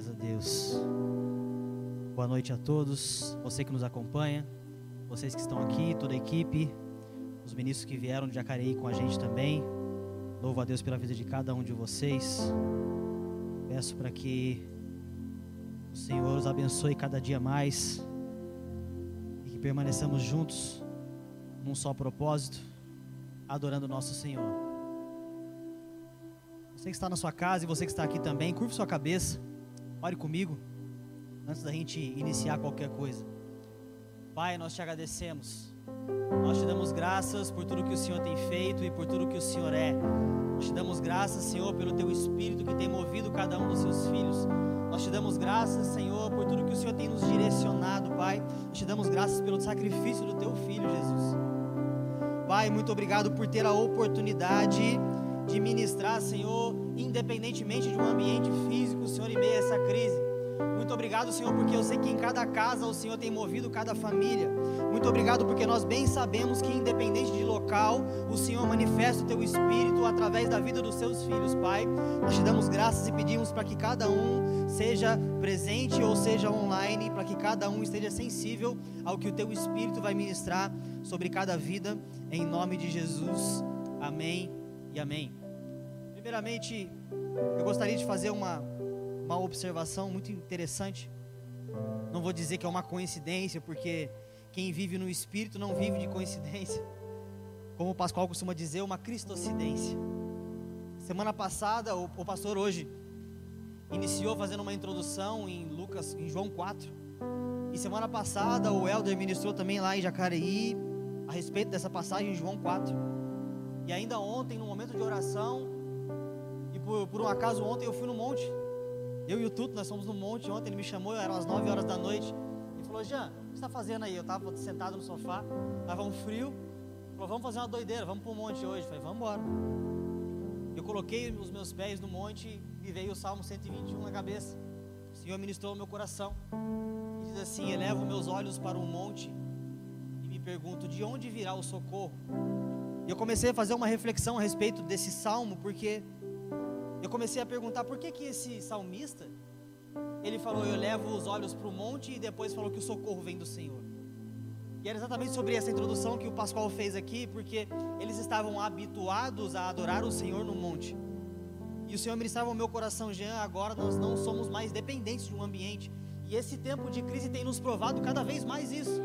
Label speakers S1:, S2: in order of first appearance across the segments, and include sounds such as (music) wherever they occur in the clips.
S1: Glórias a Deus. Boa noite a todos, você que nos acompanha, vocês que estão aqui, toda a equipe, os ministros que vieram de Jacareí com a gente também. Louvo a Deus pela vida de cada um de vocês. Peço para que o Senhor os abençoe cada dia mais e que permaneçamos juntos num só propósito, adorando o nosso Senhor. Você que está na sua casa e você que está aqui também, curva sua cabeça, ore comigo, antes da gente iniciar qualquer coisa. Pai, nós te agradecemos, nós te damos graças por tudo que o Senhor tem feito e por tudo que o Senhor é. Nós te damos graças, Senhor, pelo teu Espírito que tem movido cada um dos seus filhos. Nós te damos graças, Senhor, por tudo que o Senhor tem nos direcionado, Pai. Nós te damos graças pelo sacrifício do teu filho, Jesus. Pai, muito obrigado por ter a oportunidade de ministrar, Senhor, independentemente de um ambiente físico, essa crise. Muito obrigado, Senhor, porque eu sei que em cada casa o Senhor tem movido cada família. Muito obrigado porque nós bem sabemos que, independente de local, o Senhor manifesta o teu espírito através da vida dos seus filhos, Pai. Nós te damos graças e pedimos para que cada um seja presente ou seja online, para que cada um esteja sensível ao que o teu espírito vai ministrar sobre cada vida, em nome de Jesus. Amém e amém. Primeiramente, eu gostaria de fazer uma, uma observação muito interessante. Não vou dizer que é uma coincidência, porque quem vive no Espírito não vive de coincidência. Como o Pascoal costuma dizer, uma cristocidência. Semana passada, o, pastor hoje iniciou fazendo uma introdução em Lucas, em João 4. E semana passada o Elder ministrou também lá em Jacareí a respeito dessa passagem em João 4. E ainda ontem, no momento de oração, e por, por um acaso ontem eu fui no monte. Eu e o Tuto, nós fomos no monte ontem, ele me chamou, eram as 9 horas da noite. E falou, Jean, o que está fazendo aí? Eu estava sentado no sofá, estava um frio. Ele falou, vamos fazer uma doideira, vamos para o monte hoje. Eu falei, vamos embora. Eu coloquei os meus pés no monte e veio o Salmo 121 na cabeça. O Senhor ministrou o meu coração. E diz assim: Elevo meus olhos para o monte e me pergunto: de onde virá o socorro? E eu comecei a fazer uma reflexão a respeito desse salmo, porque eu comecei a perguntar por que que esse salmista ele falou: Eu levo os olhos para o monte e depois falou que o socorro vem do Senhor. E era exatamente sobre essa introdução que o Pascoal fez aqui, porque eles estavam habituados a adorar o Senhor no monte. E o Senhor ministrava o meu coração, Jean, agora nós não somos mais dependentes de um ambiente. E esse tempo de crise tem nos provado cada vez mais isso.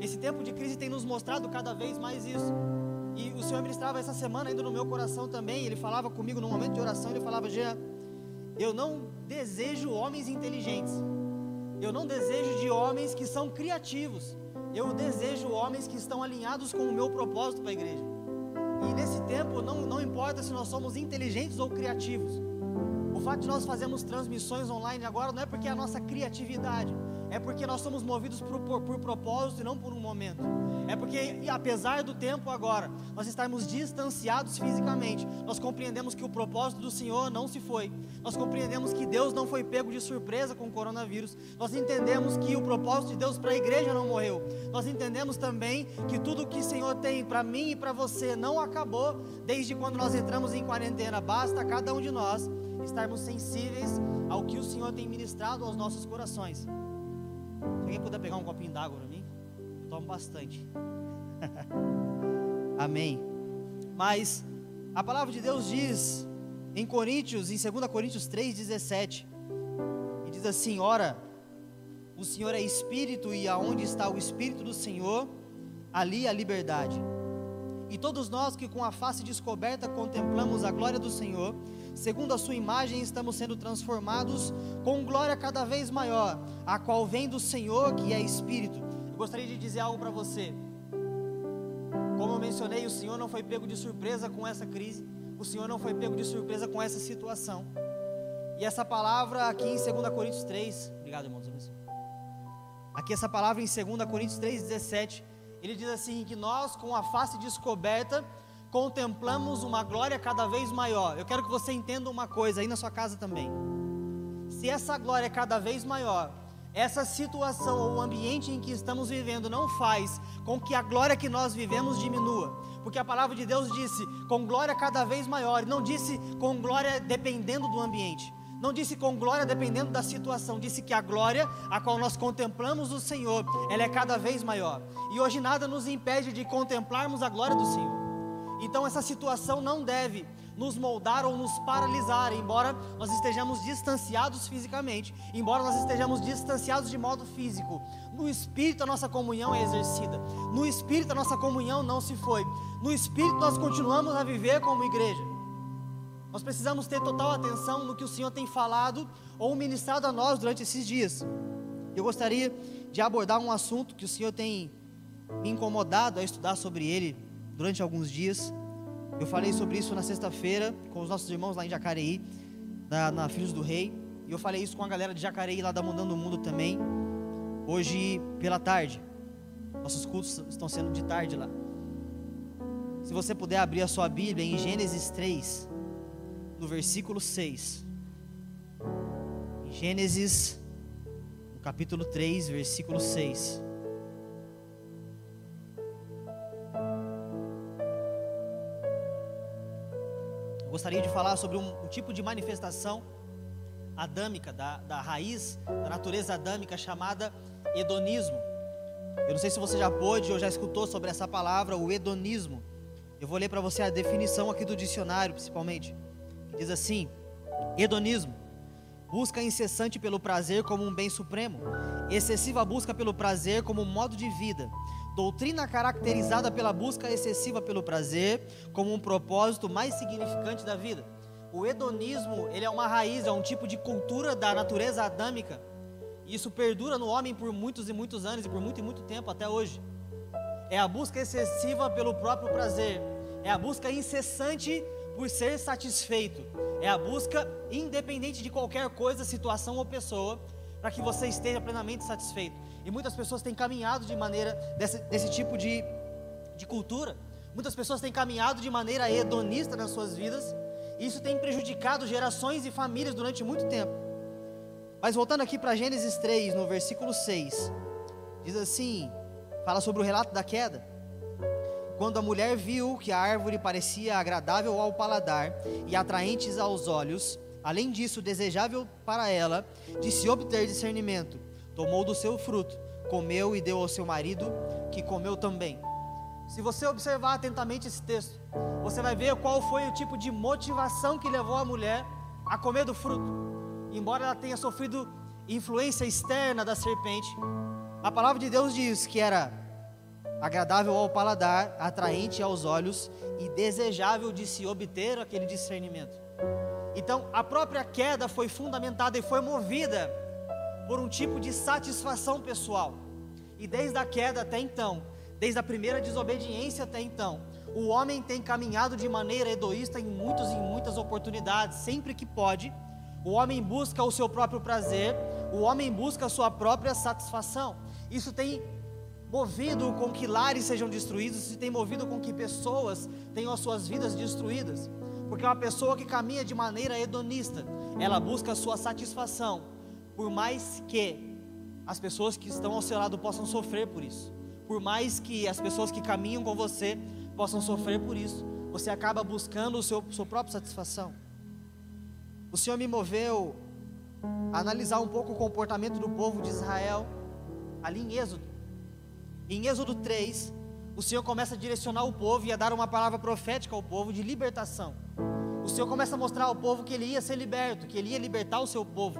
S1: Esse tempo de crise tem nos mostrado cada vez mais isso. E o Senhor ministrava essa semana ainda no meu coração também. Ele falava comigo no momento de oração, ele falava, Jean, eu não desejo homens inteligentes. Eu não desejo de homens que são criativos. Eu desejo homens que estão alinhados com o meu propósito para a igreja. E nesse tempo, não, não importa se nós somos inteligentes ou criativos. O fato de nós fazermos transmissões online agora não é porque é a nossa criatividade, é porque nós somos movidos por, por, por, propósito e não por um momento. É porque, apesar do tempo agora, nós estarmos distanciados fisicamente, nós compreendemos que o propósito do Senhor não se foi. Nós compreendemos que Deus não foi pego de surpresa com o coronavírus. Nós entendemos que o propósito de Deus para a igreja não morreu. Nós entendemos também que tudo que o Senhor tem para mim e para você não acabou desde quando nós entramos em quarentena. Basta cada um de nós estarmos sensíveis ao que o Senhor tem ministrado aos nossos corações. Se alguém puder pegar um copinho d'água para mim, eu tomo bastante. (laughs) Amém. Mas a palavra de Deus diz em Coríntios, em 2 Coríntios 3,17, e diz assim: Ora, o Senhor é Espírito, e aonde está o Espírito do Senhor, ali a liberdade. E todos nós que com a face descoberta contemplamos a glória do Senhor, segundo a sua imagem, estamos sendo transformados com glória cada vez maior, a qual vem do Senhor, que é Espírito. Eu gostaria de dizer algo para você. Como eu mencionei, o Senhor não foi pego de surpresa com essa crise, o Senhor não foi pego de surpresa com essa situação. E essa palavra aqui em 2 Coríntios 3, obrigado irmãos, aqui essa palavra em 2 Coríntios 3, 17, ele diz assim: que nós, com a face descoberta, contemplamos uma glória cada vez maior. Eu quero que você entenda uma coisa aí na sua casa também. Se essa glória é cada vez maior, essa situação ou o ambiente em que estamos vivendo não faz com que a glória que nós vivemos diminua. Porque a palavra de Deus disse com glória cada vez maior, não disse com glória dependendo do ambiente. não disse com glória dependendo da situação, disse que a glória a qual nós contemplamos o Senhor, ela é cada vez maior. E hoje nada nos impede de contemplarmos a glória do Senhor. Então essa situação não deve nos moldar ou nos paralisar, embora nós estejamos distanciados fisicamente, embora nós estejamos distanciados de modo físico. No espírito a nossa comunhão é exercida. No espírito a nossa comunhão não se foi. No espírito nós continuamos a viver como igreja. Nós precisamos ter total atenção no que o Senhor tem falado ou ministrado a nós durante esses dias. Eu gostaria de abordar um assunto que o Senhor tem me incomodado a estudar sobre ele durante alguns dias. Eu falei sobre isso na sexta-feira com os nossos irmãos lá em Jacareí, na, na, Filhos do Rei. E eu falei isso com a galera de Jacareí lá da Mudando o Mundo também. Hoje pela tarde. Nossos cultos estão sendo de tarde lá. Se você puder abrir a sua Bíblia em Gênesis 3, no versículo 6. Em Gênesis, capítulo 3, versículo 6. Gostaria de falar sobre um, um tipo de manifestação adâmica, da, da raiz da natureza adâmica chamada hedonismo. Eu não sei se você já pôde ou já escutou sobre essa palavra, o hedonismo. Eu vou ler para você a definição aqui do dicionário, principalmente. Diz assim: hedonismo, busca incessante pelo prazer como um bem supremo, excessiva busca pelo prazer como modo de vida, Doutrina caracterizada pela busca excessiva pelo prazer como um propósito mais significante da vida. O hedonismo, ele é uma raiz, é um tipo de cultura da natureza adâmica. Isso perdura no homem por muitos e muitos anos e por muito e muito tempo até hoje. É a busca excessiva pelo próprio prazer. É a busca incessante por ser satisfeito. É a busca independente de qualquer coisa, situação ou pessoa, para que você esteja plenamente satisfeito. E muitas pessoas têm caminhado de maneira desse, desse tipo de, de cultura. Muitas pessoas têm caminhado de maneira hedonista nas suas vidas. E isso tem prejudicado gerações e famílias durante muito tempo. Mas voltando aqui para Gênesis 3, no versículo 6, diz assim: fala sobre o relato da queda. Quando a mulher viu que a árvore parecia agradável ao paladar e atraente aos olhos, além disso desejável para ela, de se obter discernimento, tomou do seu fruto, comeu e deu ao seu marido, que comeu também. Se você observar atentamente esse texto, você vai ver qual foi o tipo de motivação que levou a mulher a comer do fruto. Embora ela tenha sofrido influência externa da serpente, a palavra de Deus diz que era agradável ao paladar, atraente aos olhos e desejável de se obter aquele discernimento. Então, a própria queda foi fundamentada e foi movida por um tipo de satisfação pessoal. E desde a queda até então, desde a primeira desobediência até então, o homem tem caminhado de maneira egoísta em muitas e muitas oportunidades, sempre que pode. O homem busca o seu próprio prazer, o homem busca a sua própria satisfação. Isso tem movido com que lares sejam destruídos, isso tem movido com que pessoas tenham as suas vidas destruídas. Porque uma pessoa que caminha de maneira hedonista, ela busca a sua satisfação, por mais que as pessoas que estão ao seu lado possam sofrer por isso, por mais que as pessoas que caminham com você possam sofrer por isso, você acaba buscando o seu sua própria satisfação. O Senhor me moveu a analisar um pouco o comportamento do povo de Israel ali em Êxodo. Em Êxodo 3, o Senhor começa a direcionar o povo e a dar uma palavra profética ao povo de libertação. O Senhor começa a mostrar ao povo que ele ia ser liberto, que ele ia libertar o seu povo.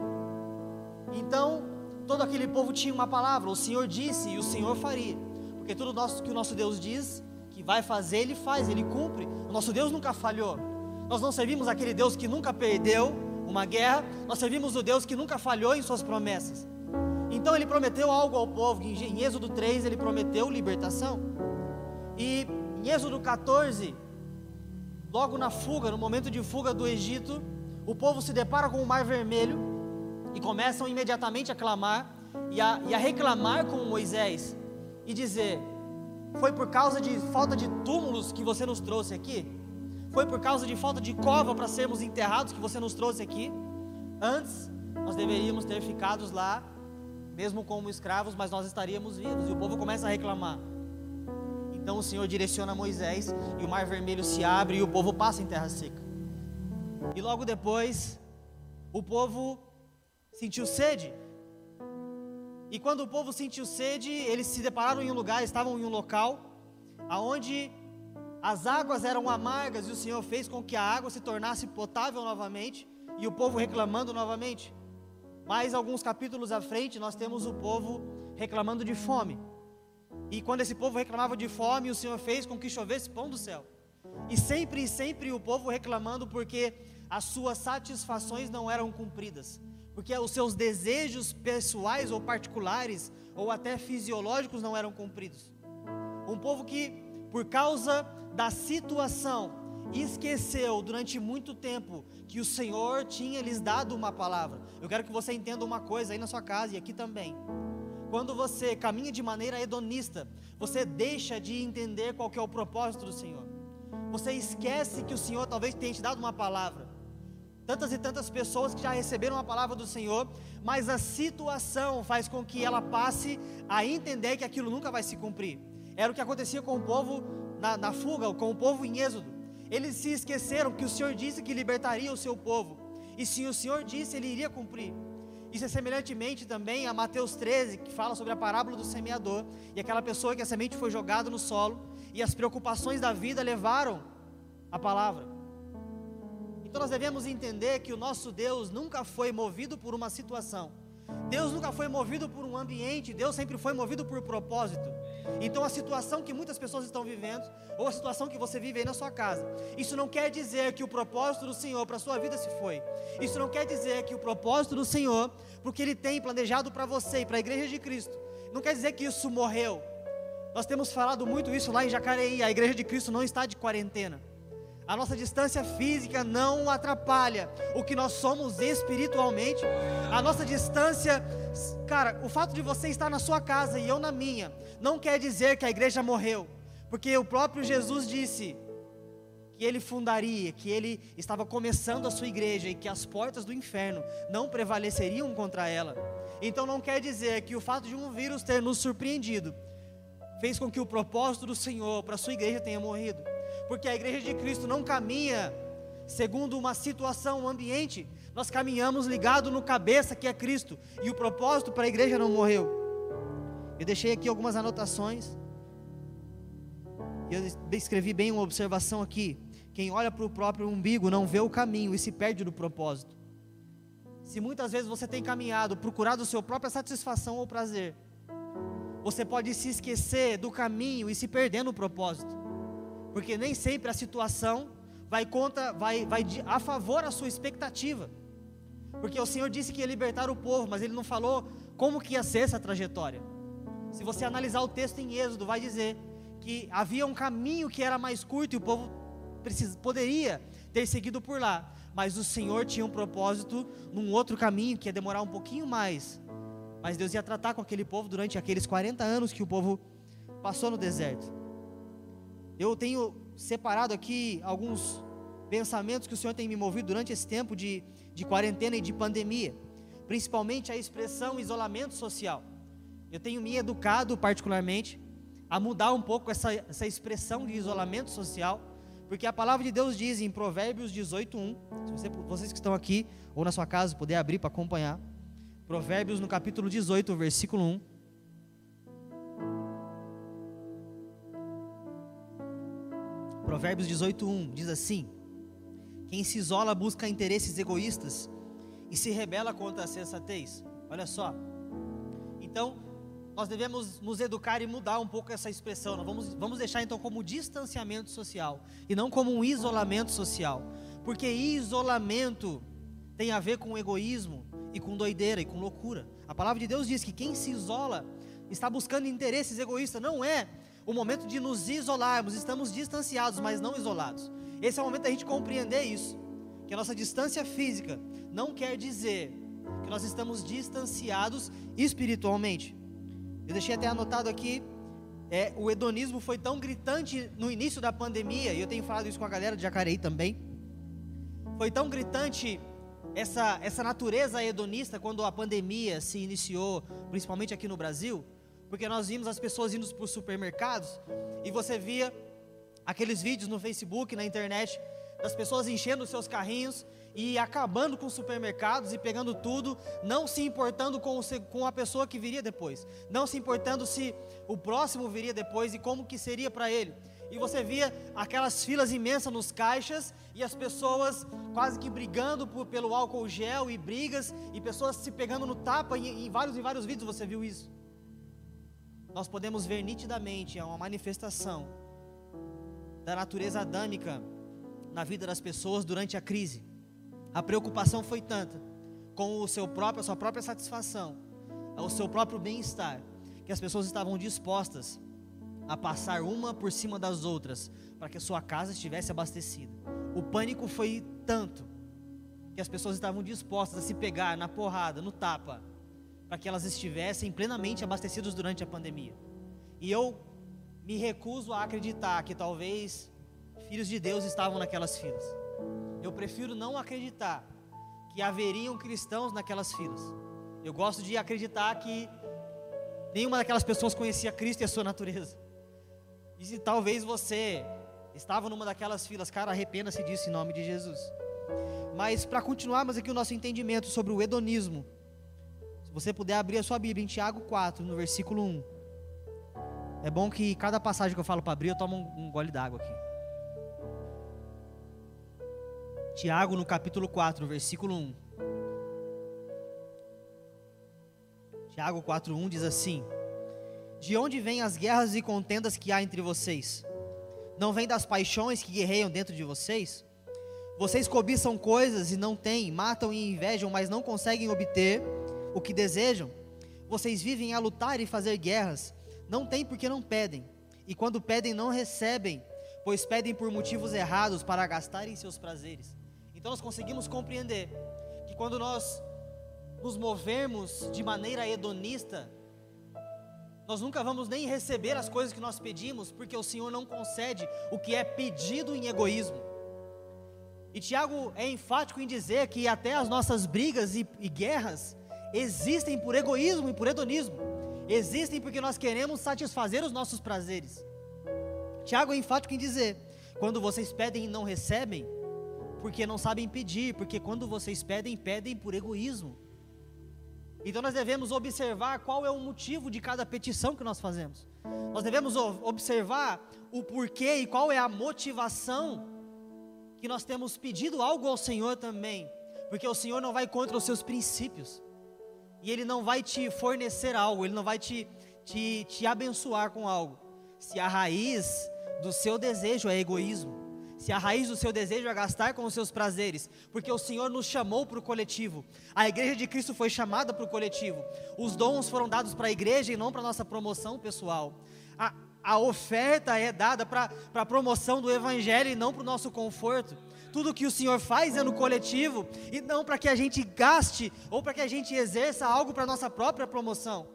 S1: Então, todo aquele povo tinha uma palavra, o Senhor disse e o Senhor faria. Porque tudo nosso, que o nosso Deus diz que vai fazer, Ele faz, Ele cumpre. O nosso Deus nunca falhou. Nós não servimos aquele Deus que nunca perdeu uma guerra, nós servimos o Deus que nunca falhou em suas promessas. Então ele prometeu algo ao povo, em Êxodo 3 ele prometeu libertação. E em Êxodo 14, logo na fuga, no momento de fuga do Egito, o povo se depara com o Mar Vermelho e começam imediatamente a clamar e a, e a reclamar com Moisés e dizer: Foi por causa de falta de túmulos que você nos trouxe aqui? Foi por causa de falta de cova para sermos enterrados que você nos trouxe aqui? Antes, nós deveríamos ter ficado lá, mesmo como escravos, mas nós estaríamos vivos. E o povo começa a reclamar. Então o Senhor direciona Moisés e o mar vermelho se abre e o povo passa em terra seca. E logo depois, o povo sentiu sede. E quando o povo sentiu sede, eles se depararam em um lugar, estavam em um local, aonde as águas eram amargas e o Senhor fez com que a água se tornasse potável novamente e o povo reclamando novamente. Mais alguns capítulos à frente, nós temos o povo reclamando de fome. E quando esse povo reclamava de fome, o Senhor fez com que chovesse pão do céu. E sempre e sempre o povo reclamando porque as suas satisfações não eram cumpridas, porque os seus desejos pessoais ou particulares ou até fisiológicos não eram cumpridos. Um povo que, por causa da situação, esqueceu durante muito tempo que o Senhor tinha lhes dado uma palavra. Eu quero que você entenda uma coisa aí na sua casa e aqui também. Quando você caminha de maneira hedonista, você deixa de entender qual é o propósito do Senhor. Você esquece que o Senhor talvez tenha te dado uma palavra. Tantas e tantas pessoas que já receberam a palavra do Senhor, mas a situação faz com que ela passe a entender que aquilo nunca vai se cumprir. Era o que acontecia com o povo na, na fuga, com o povo em Êxodo. Eles se esqueceram que o Senhor disse que libertaria o seu povo. E se o Senhor disse, ele iria cumprir. Isso é semelhantemente também a Mateus 13, que fala sobre a parábola do semeador e aquela pessoa que a semente foi jogada no solo e as preocupações da vida levaram a palavra. Então nós devemos entender que o nosso Deus nunca foi movido por uma situação. Deus nunca foi movido por um ambiente, Deus sempre foi movido por propósito. Então a situação que muitas pessoas estão vivendo, ou a situação que você vive aí na sua casa, isso não quer dizer que o propósito do Senhor para a sua vida se foi. Isso não quer dizer que o propósito do Senhor, porque Ele tem planejado para você e para a igreja de Cristo, não quer dizer que isso morreu. Nós temos falado muito isso lá em Jacareí, a igreja de Cristo não está de quarentena. A nossa distância física não atrapalha o que nós somos espiritualmente. A nossa distância, cara, o fato de você estar na sua casa e eu na minha, não quer dizer que a igreja morreu, porque o próprio Jesus disse que ele fundaria, que ele estava começando a sua igreja e que as portas do inferno não prevaleceriam contra ela. Então não quer dizer que o fato de um vírus ter nos surpreendido fez com que o propósito do Senhor para a sua igreja tenha morrido porque a igreja de Cristo não caminha segundo uma situação, um ambiente, nós caminhamos ligado no cabeça que é Cristo, e o propósito para a igreja não morreu. Eu deixei aqui algumas anotações, eu descrevi bem uma observação aqui. Quem olha para o próprio umbigo não vê o caminho e se perde do propósito. Se muitas vezes você tem caminhado, procurado a sua própria satisfação ou prazer, você pode se esquecer do caminho e se perder no propósito porque nem sempre a situação vai contra, vai, vai a favor da sua expectativa. Porque o Senhor disse que ia libertar o povo, mas ele não falou como que ia ser essa trajetória. Se você analisar o texto em Êxodo, vai dizer que havia um caminho que era mais curto e o povo poderia ter seguido por lá, mas o Senhor tinha um propósito num outro caminho que ia demorar um pouquinho mais. Mas Deus ia tratar com aquele povo durante aqueles 40 anos que o povo passou no deserto. Eu tenho separado aqui alguns pensamentos que o Senhor tem me movido durante esse tempo de, de quarentena e de pandemia, principalmente a expressão isolamento social. Eu tenho me educado particularmente a mudar um pouco essa, essa expressão de isolamento social, porque a palavra de Deus diz em Provérbios 18:1, se você, vocês que estão aqui ou na sua casa puder abrir para acompanhar, Provérbios no capítulo 18, versículo 1. Provérbios 18:1 diz assim: Quem se isola busca interesses egoístas e se rebela contra a sensatez. Olha só. Então, nós devemos nos educar e mudar um pouco essa expressão. Nós vamos, vamos deixar então como distanciamento social e não como um isolamento social. Porque isolamento tem a ver com egoísmo e com doideira e com loucura. A palavra de Deus diz que quem se isola está buscando interesses egoístas, não é o momento de nos isolarmos, estamos distanciados, mas não isolados. Esse é o momento da gente compreender isso. Que a nossa distância física não quer dizer que nós estamos distanciados espiritualmente. Eu deixei até anotado aqui, é, o hedonismo foi tão gritante no início da pandemia, e eu tenho falado isso com a galera de Jacareí também. Foi tão gritante essa, essa natureza hedonista quando a pandemia se iniciou, principalmente aqui no Brasil, porque nós vimos as pessoas indo para os supermercados e você via aqueles vídeos no Facebook, na internet, das pessoas enchendo seus carrinhos e acabando com os supermercados e pegando tudo, não se importando com, o, com a pessoa que viria depois, não se importando se o próximo viria depois e como que seria para ele. E você via aquelas filas imensas nos caixas e as pessoas quase que brigando por, pelo álcool gel e brigas e pessoas se pegando no tapa e em vários e vários vídeos você viu isso. Nós podemos ver nitidamente é uma manifestação da natureza adâmica na vida das pessoas durante a crise. A preocupação foi tanta com o seu próprio, a sua própria satisfação, o seu próprio bem-estar, que as pessoas estavam dispostas a passar uma por cima das outras para que a sua casa estivesse abastecida. O pânico foi tanto que as pessoas estavam dispostas a se pegar na porrada, no tapa, para que elas estivessem plenamente abastecidas durante a pandemia. E eu me recuso a acreditar que talvez filhos de Deus estavam naquelas filas. Eu prefiro não acreditar que haveriam cristãos naquelas filas. Eu gosto de acreditar que nenhuma daquelas pessoas conhecia Cristo e a sua natureza. E se talvez você estava numa daquelas filas, cara, arrependa-se disso em nome de Jesus. Mas para continuarmos aqui o nosso entendimento sobre o hedonismo, se você puder abrir a sua Bíblia em Tiago 4, no versículo 1. É bom que cada passagem que eu falo para abrir, eu tomo um, gole d'água aqui. Tiago, no capítulo 4, versículo 1. Tiago 4, 1 diz assim: De onde vêm as guerras e contendas que há entre vocês? Não vem das paixões que guerreiam dentro de vocês? Vocês cobiçam coisas e não têm, matam e invejam, mas não conseguem obter o que desejam? Vocês vivem a lutar e fazer guerras, não têm porque não pedem, e quando pedem, não recebem, pois pedem por motivos errados para gastarem seus prazeres. Então nós conseguimos compreender que quando nós nos movermos de maneira hedonista, nós nunca vamos nem receber as coisas que nós pedimos, porque o Senhor não concede o que é pedido em egoísmo. E Tiago é enfático em dizer que até as nossas brigas e, e guerras existem por egoísmo e por hedonismo. Existem porque nós queremos satisfazer os nossos prazeres. Tiago é enfático em dizer: quando vocês pedem e não recebem, porque não sabem pedir, porque quando vocês pedem, pedem por egoísmo. Então nós devemos observar qual é o motivo de cada petição que nós fazemos. Nós devemos observar o porquê e qual é a motivação que nós temos pedido algo ao Senhor também, porque o Senhor não vai contra os seus princípios. E ele não vai te fornecer algo, ele não vai te, te, te abençoar com algo. Se a raiz do seu desejo é egoísmo, se a raiz do seu desejo é gastar com os seus prazeres, porque o Senhor nos chamou para o coletivo, a igreja de Cristo foi chamada para o coletivo, os dons foram dados para a igreja e não para a nossa promoção pessoal, a, a oferta é dada para a promoção do evangelho e não para o nosso conforto. Tudo que o Senhor faz é no coletivo e não para que a gente gaste ou para que a gente exerça algo para nossa própria promoção.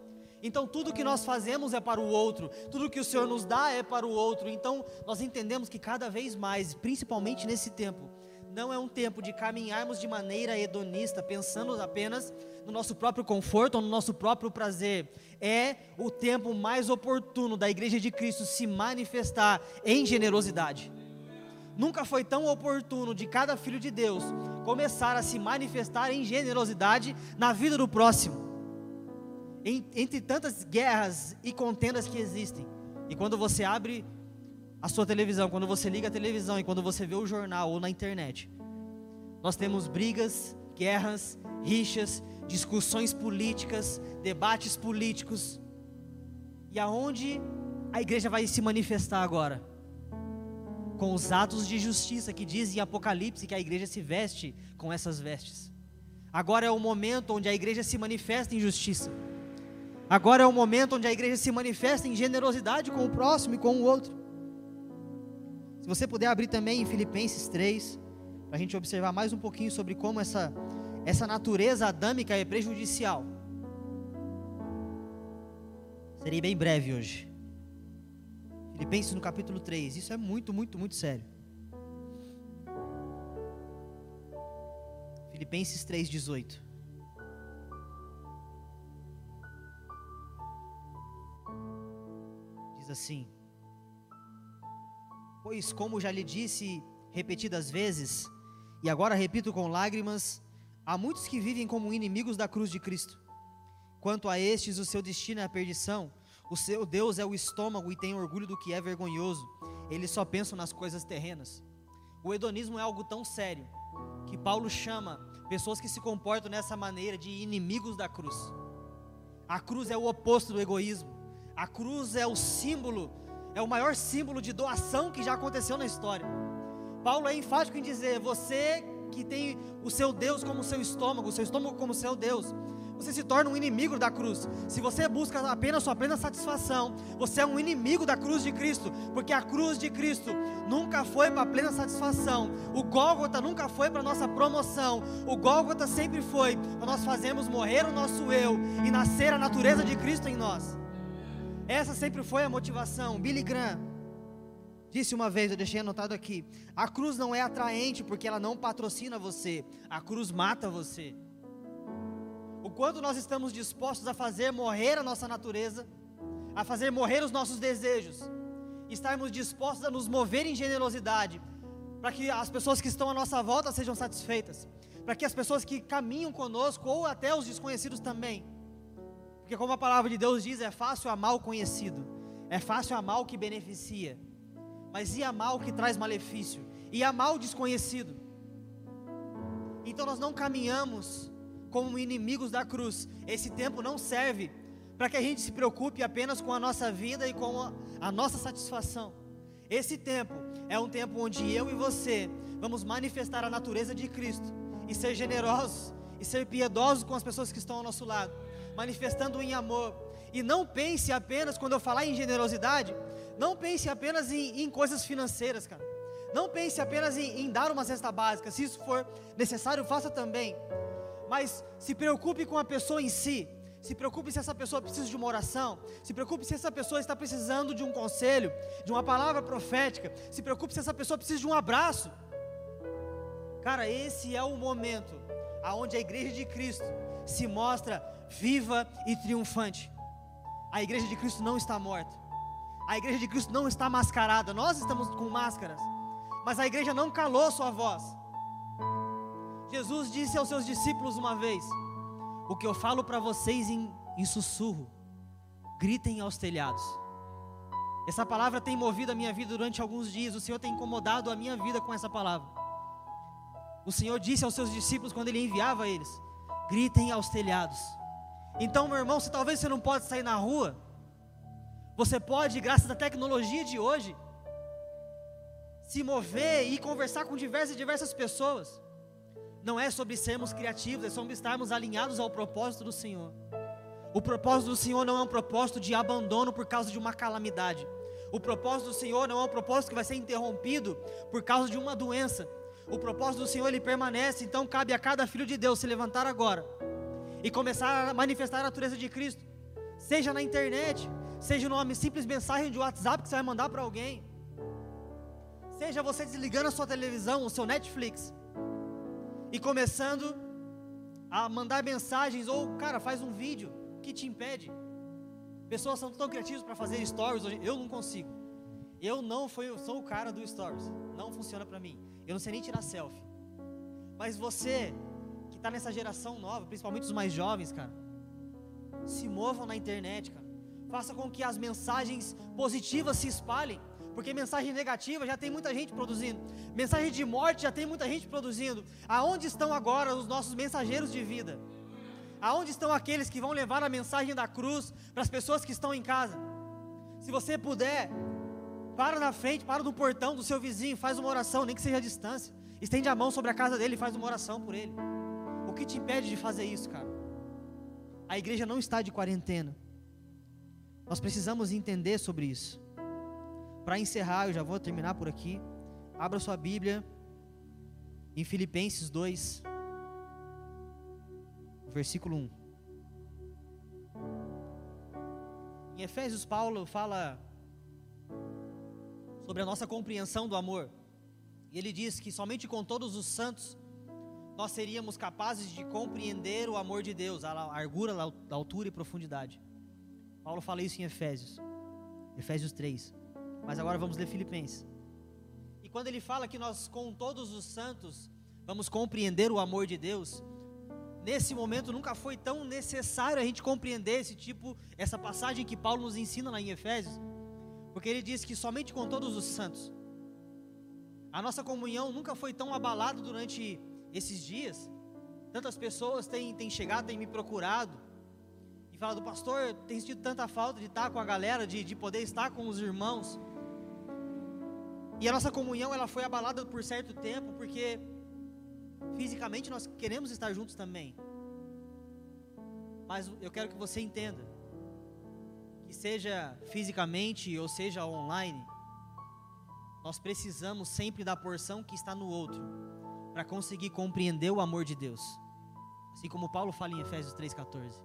S1: Então tudo que nós fazemos é para o outro, tudo que o Senhor nos dá é para o outro. Então nós entendemos que cada vez mais, principalmente nesse tempo, não é um tempo de caminharmos de maneira hedonista, pensando apenas no nosso próprio conforto ou no nosso próprio prazer. É o tempo mais oportuno da igreja de Cristo se manifestar em generosidade. Nunca foi tão oportuno de cada filho de Deus começar a se manifestar em generosidade na vida do próximo entre tantas guerras e contendas que existem. E quando você abre a sua televisão, quando você liga a televisão e quando você vê o jornal ou na internet, nós temos brigas, guerras, rixas, discussões políticas, debates políticos. E aonde a igreja vai se manifestar agora? Com os atos de justiça que diz em Apocalipse que a igreja se veste com essas vestes. Agora é o momento onde a igreja se manifesta em justiça. Agora é o momento onde a igreja se manifesta em generosidade com o próximo e com o outro. Se você puder abrir também em Filipenses 3, para a gente observar mais um pouquinho sobre como essa, essa natureza adâmica é prejudicial. Serei bem breve hoje. Filipenses no capítulo 3, isso é muito, muito, muito sério. Filipenses 3,18. assim: Pois, como já lhe disse repetidas vezes, e agora repito com lágrimas, há muitos que vivem como inimigos da cruz de Cristo. Quanto a estes, o seu destino é a perdição, o seu Deus é o estômago e tem orgulho do que é vergonhoso, eles só pensam nas coisas terrenas. O hedonismo é algo tão sério que Paulo chama pessoas que se comportam nessa maneira de inimigos da cruz. A cruz é o oposto do egoísmo. A cruz é o símbolo, é o maior símbolo de doação que já aconteceu na história. Paulo é enfático em dizer: você que tem o seu Deus como seu estômago, o seu estômago como seu Deus, você se torna um inimigo da cruz. Se você busca apenas sua plena satisfação, você é um inimigo da cruz de Cristo, porque a cruz de Cristo nunca foi para plena satisfação. O Gólgota nunca foi para nossa promoção. O Gólgota sempre foi para nós fazermos morrer o nosso eu e nascer a natureza de Cristo em nós. Essa sempre foi a motivação. Billy Graham disse uma vez, eu deixei anotado aqui: a cruz não é atraente porque ela não patrocina você, a cruz mata você o quanto nós estamos dispostos a fazer morrer a nossa natureza, a fazer morrer os nossos desejos, estarmos dispostos a nos mover em generosidade, para que as pessoas que estão à nossa volta sejam satisfeitas, para que as pessoas que caminham conosco, ou até os desconhecidos também, porque como a palavra de Deus diz, é fácil amar o conhecido, é fácil amar o que beneficia, mas e amar o que traz malefício? E amar o desconhecido? Então nós não caminhamos como inimigos da cruz. Esse tempo não serve para que a gente se preocupe apenas com a nossa vida e com a, a nossa satisfação. Esse tempo é um tempo onde eu e você vamos manifestar a natureza de Cristo e ser generosos e ser piedosos com as pessoas que estão ao nosso lado, manifestando em amor. E não pense apenas, quando eu falar em generosidade, não pense apenas em, em coisas financeiras, cara. Não pense apenas em, em dar uma cesta básica. Se isso for necessário, faça também mas se preocupe com a pessoa em si. Se preocupe se essa pessoa precisa de uma oração. Se preocupe se essa pessoa está precisando de um conselho, de uma palavra profética. Se preocupe se essa pessoa precisa de um abraço. Cara, esse é o momento aonde a igreja de Cristo se mostra viva e triunfante. A igreja de Cristo não está morta. A igreja de Cristo não está mascarada. Nós estamos com máscaras. Mas a igreja não calou sua voz. Jesus disse aos seus discípulos uma vez: O que eu falo para vocês em, em sussurro, gritem aos telhados. Essa palavra tem movido a minha vida durante alguns dias. O Senhor tem incomodado a minha vida com essa palavra. O Senhor disse aos seus discípulos quando Ele enviava eles: gritem aos telhados. Então, meu irmão, se talvez você não pode sair na rua, você pode, graças à tecnologia de hoje, se mover e conversar com diversas e diversas pessoas não é sobre sermos criativos, é sobre estarmos alinhados ao propósito do Senhor. O propósito do Senhor não é um propósito de abandono por causa de uma calamidade. O propósito do Senhor não é um propósito que vai ser interrompido por causa de uma doença. O propósito do Senhor ele permanece, então cabe a cada filho de Deus se levantar agora e começar a manifestar a natureza de Cristo. Seja na internet, seja numa simples mensagem de WhatsApp que você vai mandar para alguém. Seja você desligando a sua televisão, o seu Netflix e começando a mandar mensagens, ou cara, faz um vídeo, que te impede? Pessoas são tão criativas para fazer stories hoje, eu não consigo. Eu não fui, sou o cara do stories, não funciona para mim. Eu não sei nem tirar selfie. Mas você que está nessa geração nova, principalmente os mais jovens, cara, se movam na internet, cara. Faça com que as mensagens positivas se espalhem. Porque mensagem negativa já tem muita gente produzindo. Mensagem de morte já tem muita gente produzindo. Aonde estão agora os nossos mensageiros de vida? Aonde estão aqueles que vão levar a mensagem da cruz para as pessoas que estão em casa? Se você puder, para na frente, para no portão do seu vizinho, faz uma oração, nem que seja a distância. Estende a mão sobre a casa dele e faz uma oração por ele. O que te impede de fazer isso, cara? A igreja não está de quarentena. Nós precisamos entender sobre isso. Para encerrar, eu já vou terminar por aqui. Abra sua Bíblia em Filipenses 2, versículo 1. Em Efésios, Paulo fala sobre a nossa compreensão do amor. E ele diz que somente com todos os santos nós seríamos capazes de compreender o amor de Deus, a largura, a altura e profundidade. Paulo fala isso em Efésios, Efésios 3. Mas agora vamos ler Filipenses. E quando ele fala que nós, com todos os santos, vamos compreender o amor de Deus, nesse momento nunca foi tão necessário a gente compreender esse tipo, essa passagem que Paulo nos ensina lá em Efésios, porque ele diz que somente com todos os santos. A nossa comunhão nunca foi tão abalada durante esses dias. Tantas pessoas têm, têm chegado, têm me procurado e falado, pastor, tem sentido tanta falta de estar com a galera, de, de poder estar com os irmãos. E a nossa comunhão ela foi abalada por certo tempo, porque fisicamente nós queremos estar juntos também. Mas eu quero que você entenda que seja fisicamente ou seja online, nós precisamos sempre da porção que está no outro para conseguir compreender o amor de Deus. Assim como Paulo fala em Efésios 3:14.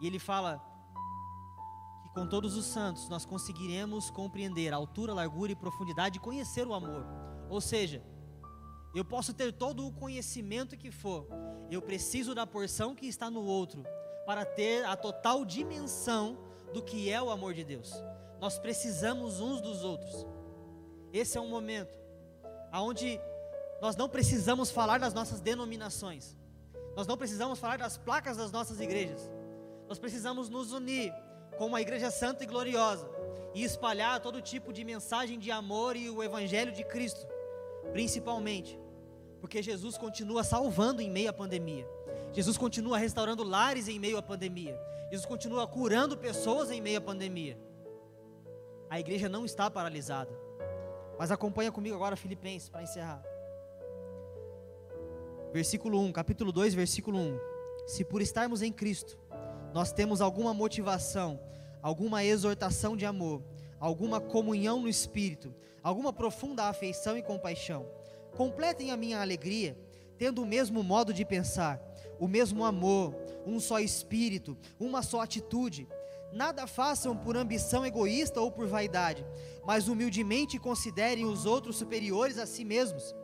S1: E ele fala com todos os santos nós conseguiremos compreender a altura, largura e profundidade e conhecer o amor. Ou seja, eu posso ter todo o conhecimento que for, eu preciso da porção que está no outro para ter a total dimensão do que é o amor de Deus. Nós precisamos uns dos outros. Esse é um momento aonde nós não precisamos falar das nossas denominações. Nós não precisamos falar das placas das nossas igrejas. Nós precisamos nos unir como uma igreja santa e gloriosa e espalhar todo tipo de mensagem de amor e o evangelho de Cristo, principalmente porque Jesus continua salvando em meio à pandemia. Jesus continua restaurando lares em meio à pandemia. Jesus continua curando pessoas em meio à pandemia. A igreja não está paralisada. Mas acompanha comigo agora Filipenses para encerrar. Versículo 1, capítulo 2, versículo 1. Se por estarmos em Cristo, nós temos alguma motivação, alguma exortação de amor, alguma comunhão no espírito, alguma profunda afeição e compaixão, completem a minha alegria, tendo o mesmo modo de pensar, o mesmo amor, um só espírito, uma só atitude. Nada façam por ambição egoísta ou por vaidade, mas humildemente considerem os outros superiores a si mesmos.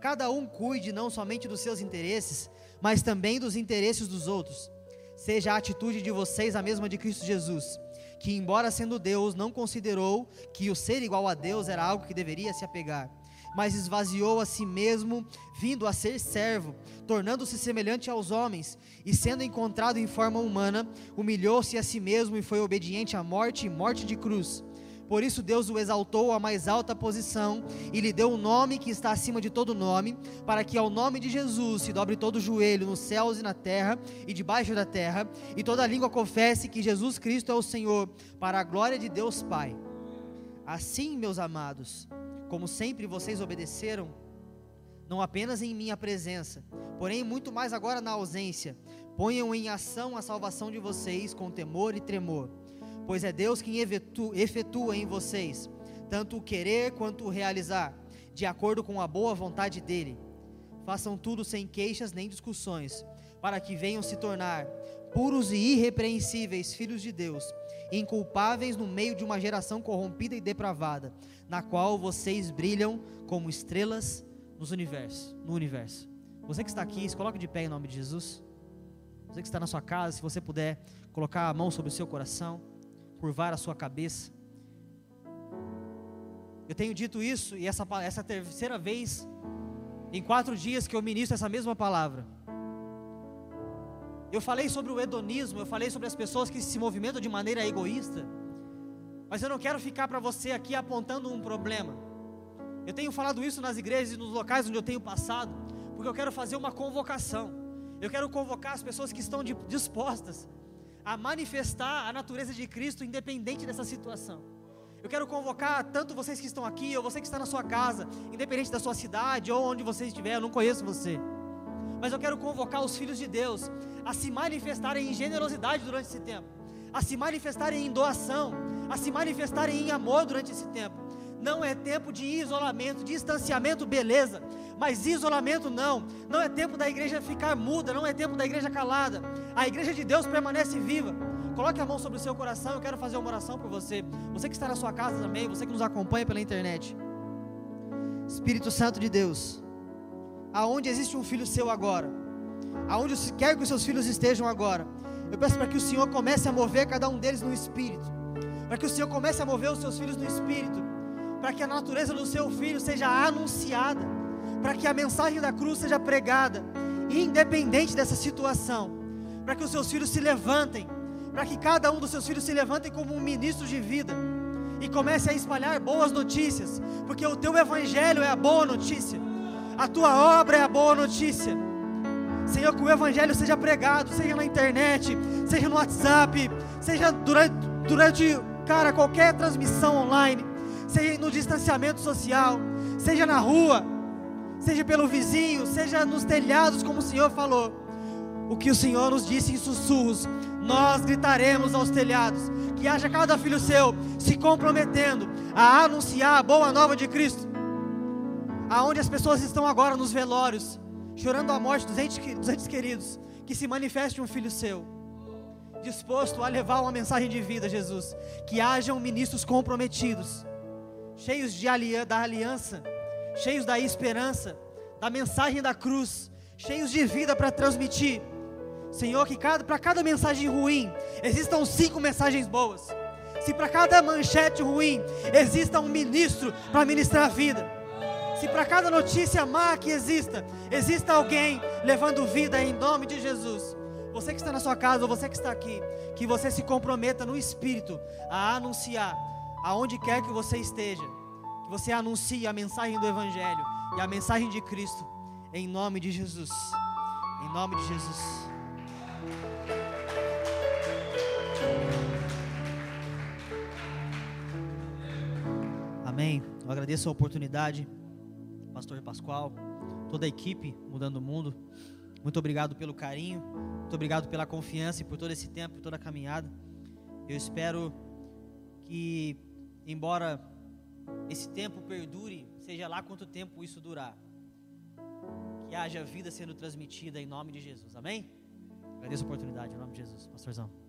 S1: Cada um cuide não somente dos seus interesses, mas também dos interesses dos outros. Seja a atitude de vocês a mesma de Cristo Jesus, que, embora sendo Deus, não considerou que o ser igual a Deus era algo que deveria se apegar mas esvaziou a si mesmo, vindo a ser servo, tornando-se semelhante aos homens, e sendo encontrado em forma humana, humilhou-se a si mesmo e foi obediente à morte e morte de cruz. Por isso Deus o exaltou à mais alta posição e lhe deu um nome que está acima de todo nome, para que ao nome de Jesus se dobre todo o joelho nos céus e na terra e debaixo da terra, e toda língua confesse que Jesus Cristo é o Senhor, para a glória de Deus Pai. Assim, meus amados, como sempre vocês obedeceram, não apenas em minha presença, porém muito mais agora na ausência, ponham em ação a salvação de vocês com temor e tremor, pois é Deus quem efetua em vocês tanto o querer quanto o realizar, de acordo com a boa vontade dele. Façam tudo sem queixas nem discussões, para que venham se tornar puros e irrepreensíveis filhos de Deus, inculpáveis no meio de uma geração corrompida e depravada, na qual vocês brilham como estrelas nos universo, no universo. Você que está aqui, se coloque de pé em nome de Jesus. Você que está na sua casa, se você puder colocar a mão sobre o seu coração, curvar a sua cabeça. Eu tenho dito isso e essa, essa terceira vez em quatro dias que eu ministro essa mesma palavra. Eu falei sobre o hedonismo, eu falei sobre as pessoas que se movimentam de maneira egoísta. Mas eu não quero ficar para você aqui apontando um problema. Eu tenho falado isso nas igrejas e nos locais onde eu tenho passado, porque eu quero fazer uma convocação. Eu quero convocar as pessoas que estão dispostas a manifestar a natureza de Cristo independente dessa situação. Eu quero convocar tanto vocês que estão aqui, ou você que está na sua casa, independente da sua cidade ou onde você estiver, eu não conheço você. Mas eu quero convocar os filhos de Deus a se manifestarem em generosidade durante esse tempo, a se manifestarem em doação, a se manifestarem em amor durante esse tempo. Não é tempo de isolamento, distanciamento, beleza, mas isolamento não. Não é tempo da igreja ficar muda, não é tempo da igreja calada. A igreja de Deus permanece viva. Coloque a mão sobre o seu coração, eu quero fazer uma oração por você. Você que está na sua casa também, você que nos acompanha pela internet. Espírito Santo de Deus, aonde existe um filho seu agora, aonde quer que os seus filhos estejam agora, eu peço para que o Senhor comece a mover cada um deles no espírito para que o Senhor comece a mover os seus filhos no espírito, para que a natureza do seu filho seja anunciada, para que a mensagem da cruz seja pregada, independente dessa situação, para que os seus filhos se levantem, para que cada um dos seus filhos se levantem como um ministro de vida e comece a espalhar boas notícias, porque o teu evangelho é a boa notícia, a tua obra é a boa notícia. Senhor, que o evangelho seja pregado, seja na internet, seja no WhatsApp, seja durante, durante cara, qualquer transmissão online, seja no distanciamento social, seja na rua, seja pelo vizinho, seja nos telhados, como o Senhor falou. O que o Senhor nos disse em sussurros, nós gritaremos aos telhados. Que haja cada filho seu se comprometendo a anunciar a boa nova de Cristo. Aonde as pessoas estão agora nos velórios, chorando a morte dos entes, dos entes queridos, que se manifeste um filho seu, disposto a levar uma mensagem de vida, Jesus. Que hajam ministros comprometidos, cheios de da aliança, cheios da esperança, da mensagem da cruz, cheios de vida para transmitir. Senhor, que para cada mensagem ruim existam cinco mensagens boas. Se para cada manchete ruim exista um ministro para ministrar a vida. Se para cada notícia má que exista, exista alguém levando vida em nome de Jesus. Você que está na sua casa ou você que está aqui, que você se comprometa no espírito a anunciar aonde quer que você esteja, que você anuncie a mensagem do evangelho e a mensagem de Cristo em nome de Jesus. Em nome de Jesus. Amém. Eu agradeço a oportunidade pastor Pascoal, toda a equipe Mudando o Mundo. Muito obrigado pelo carinho, muito obrigado pela confiança e por todo esse tempo, toda a caminhada. Eu espero que, embora esse tempo perdure, seja lá quanto tempo isso durar, que haja vida sendo transmitida em nome de Jesus. Amém? Agradeço a oportunidade em nome de Jesus, pastorzão.